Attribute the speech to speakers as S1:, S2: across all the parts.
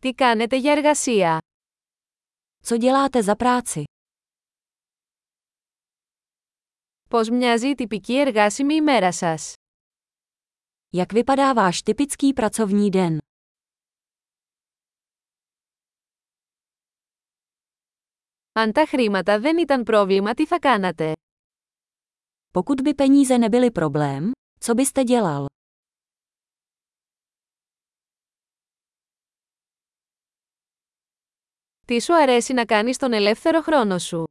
S1: Τι κάνετε για εργασία?
S2: Co děláte za práci?
S1: Πώς μοιάζει η τυπική εργάσιμη ημέρα σας?
S2: Jak vypadá váš typický pracovní den?
S1: Αν τα χρήματα δεν ήταν πρόβλημα, τι θα κάνατε?
S2: Pokud by peníze nebyly problém, co byste dělal?
S1: Τι σου αρέσει να κάνεις τον ελεύθερο χρόνο σου?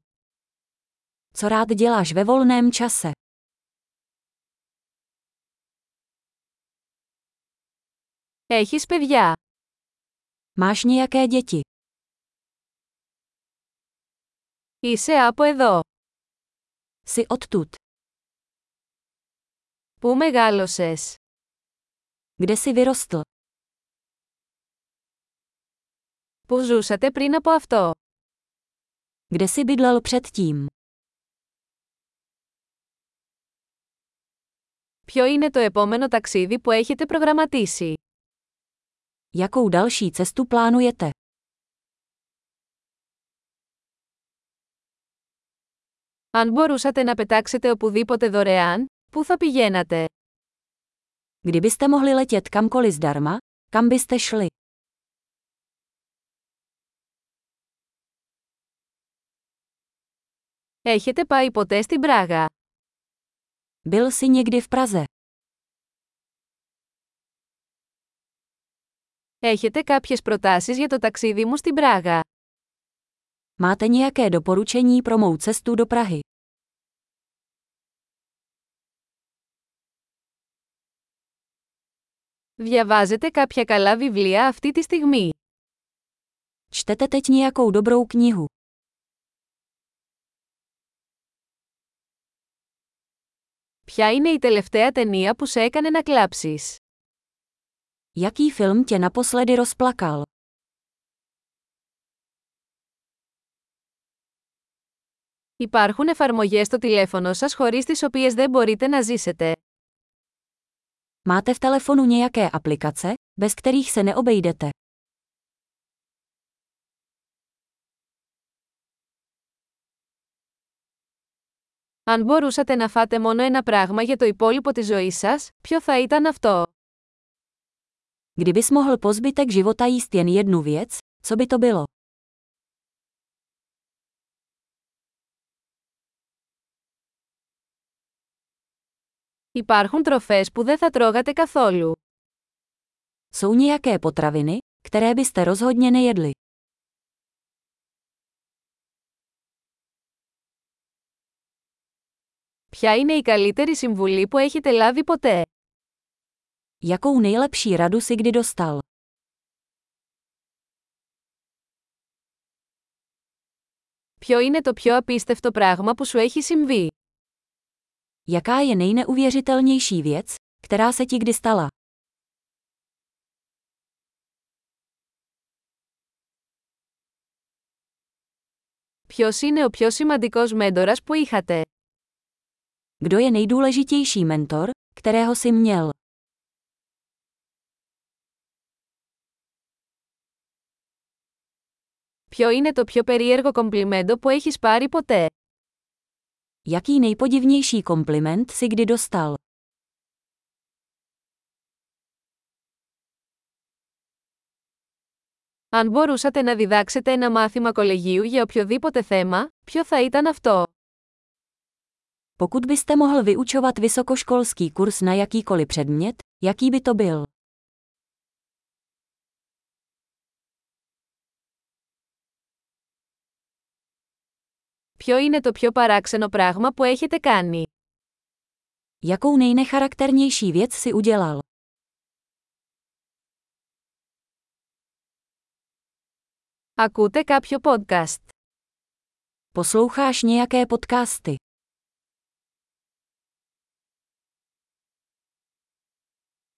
S2: Co rád děláš ve volném čase?
S1: Έχεις παιδιά.
S2: Máš nějaké děti?
S1: Είσαι από εδώ.
S2: Jsi odtud.
S1: Πού μεγάλωσες?
S2: Kde jsi vyrostl?
S1: Πού ζούσατε πριν από αυτό?
S2: Kde jsi bydlel předtím?
S1: Ποιο είναι το επόμενο ταξίδι που έχετε προγραμματίσει?
S2: Jakou další cestu plánujete?
S1: Αν μπορούσατε να πετάξετε οπουδήποτε δωρεάν, πού θα πηγαίνατε?
S2: Kdybyste mohli letět kamkoliv zdarma, kam byste šli?
S1: Έχετε πάει ποτέ στην Πράγα?
S2: Byl jsi někdy v Praze?
S1: Έχετε κάποιες προτάσεις για το ταξίδι μου στην Πράγα?
S2: Máte nějaké doporučení pro mou cestu do Prahy?
S1: Διαβάζετε κάποια καλά βιβλία αυτή τη στιγμή.
S2: Čtete teď nějakou dobrou knihu?
S1: Ποια είναι η τελευταία ταινία που σε έκανε να κλάψεις?
S2: Jaký film tě naposledy rozplakal?
S1: Υπάρχουν εφαρμογές στο τηλέφωνο σας χωρίς τις οποίες δεν μπορείτε να ζήσετε.
S2: Máte v telefonu nějaké aplikace, bez kterých se neobejdete?
S1: Αν μπορούσατε να φάτε μόνο ένα πράγμα για το υπόλοιπο της ζωής σας, ποιο θα ήταν αυτό?
S2: Kdybys mohl po zbytek života jíst jen jednu věc, co by to bylo?
S1: Υπάρχουν τροφές που δεν θα τρώγατε καθόλου.
S2: Jsou nějaké potraviny, které byste rozhodně nejedli.
S1: Ποια είναι η καλύτερη συμβουλή που έχετε λάβει ποτέ;
S2: Jakou nejlepší radu si kdy dostal?
S1: Ποιο είναι το πιο απίστευτο πράγμα που σου έχει συμβεί;
S2: Jaká je nejneuvěřitelnější věc, která se ti kdy stala?
S1: Ποιος είναι ο πιο σημαντικός μέντορας που είχατε;
S2: Kdo je nejdůležitější mentor, kterého jsi měl?
S1: Ποιο είναι το πιο περίεργο κομπλιμέντο που έχεις πάρει ποτέ?
S2: Jaký nejpodivnější kompliment si kdy dostal?
S1: Αν μπορούσατε να διδάξετε ένα μάθημα κολεγίου για οποιοδήποτε θέμα, ποιο θα ήταν αυτό?
S2: Pokud byste mohl vyučovat vysokoškolský kurz na jakýkoliv předmět, jaký by to byl?
S1: Ποιο είναι το πιο παράξενο πράγμα που έχετε κάνει?
S2: Jakou nejnecharakternější věc si udělal?
S1: Ακούτε κάποιο podcast.
S2: Posloucháš nějaké podcasty?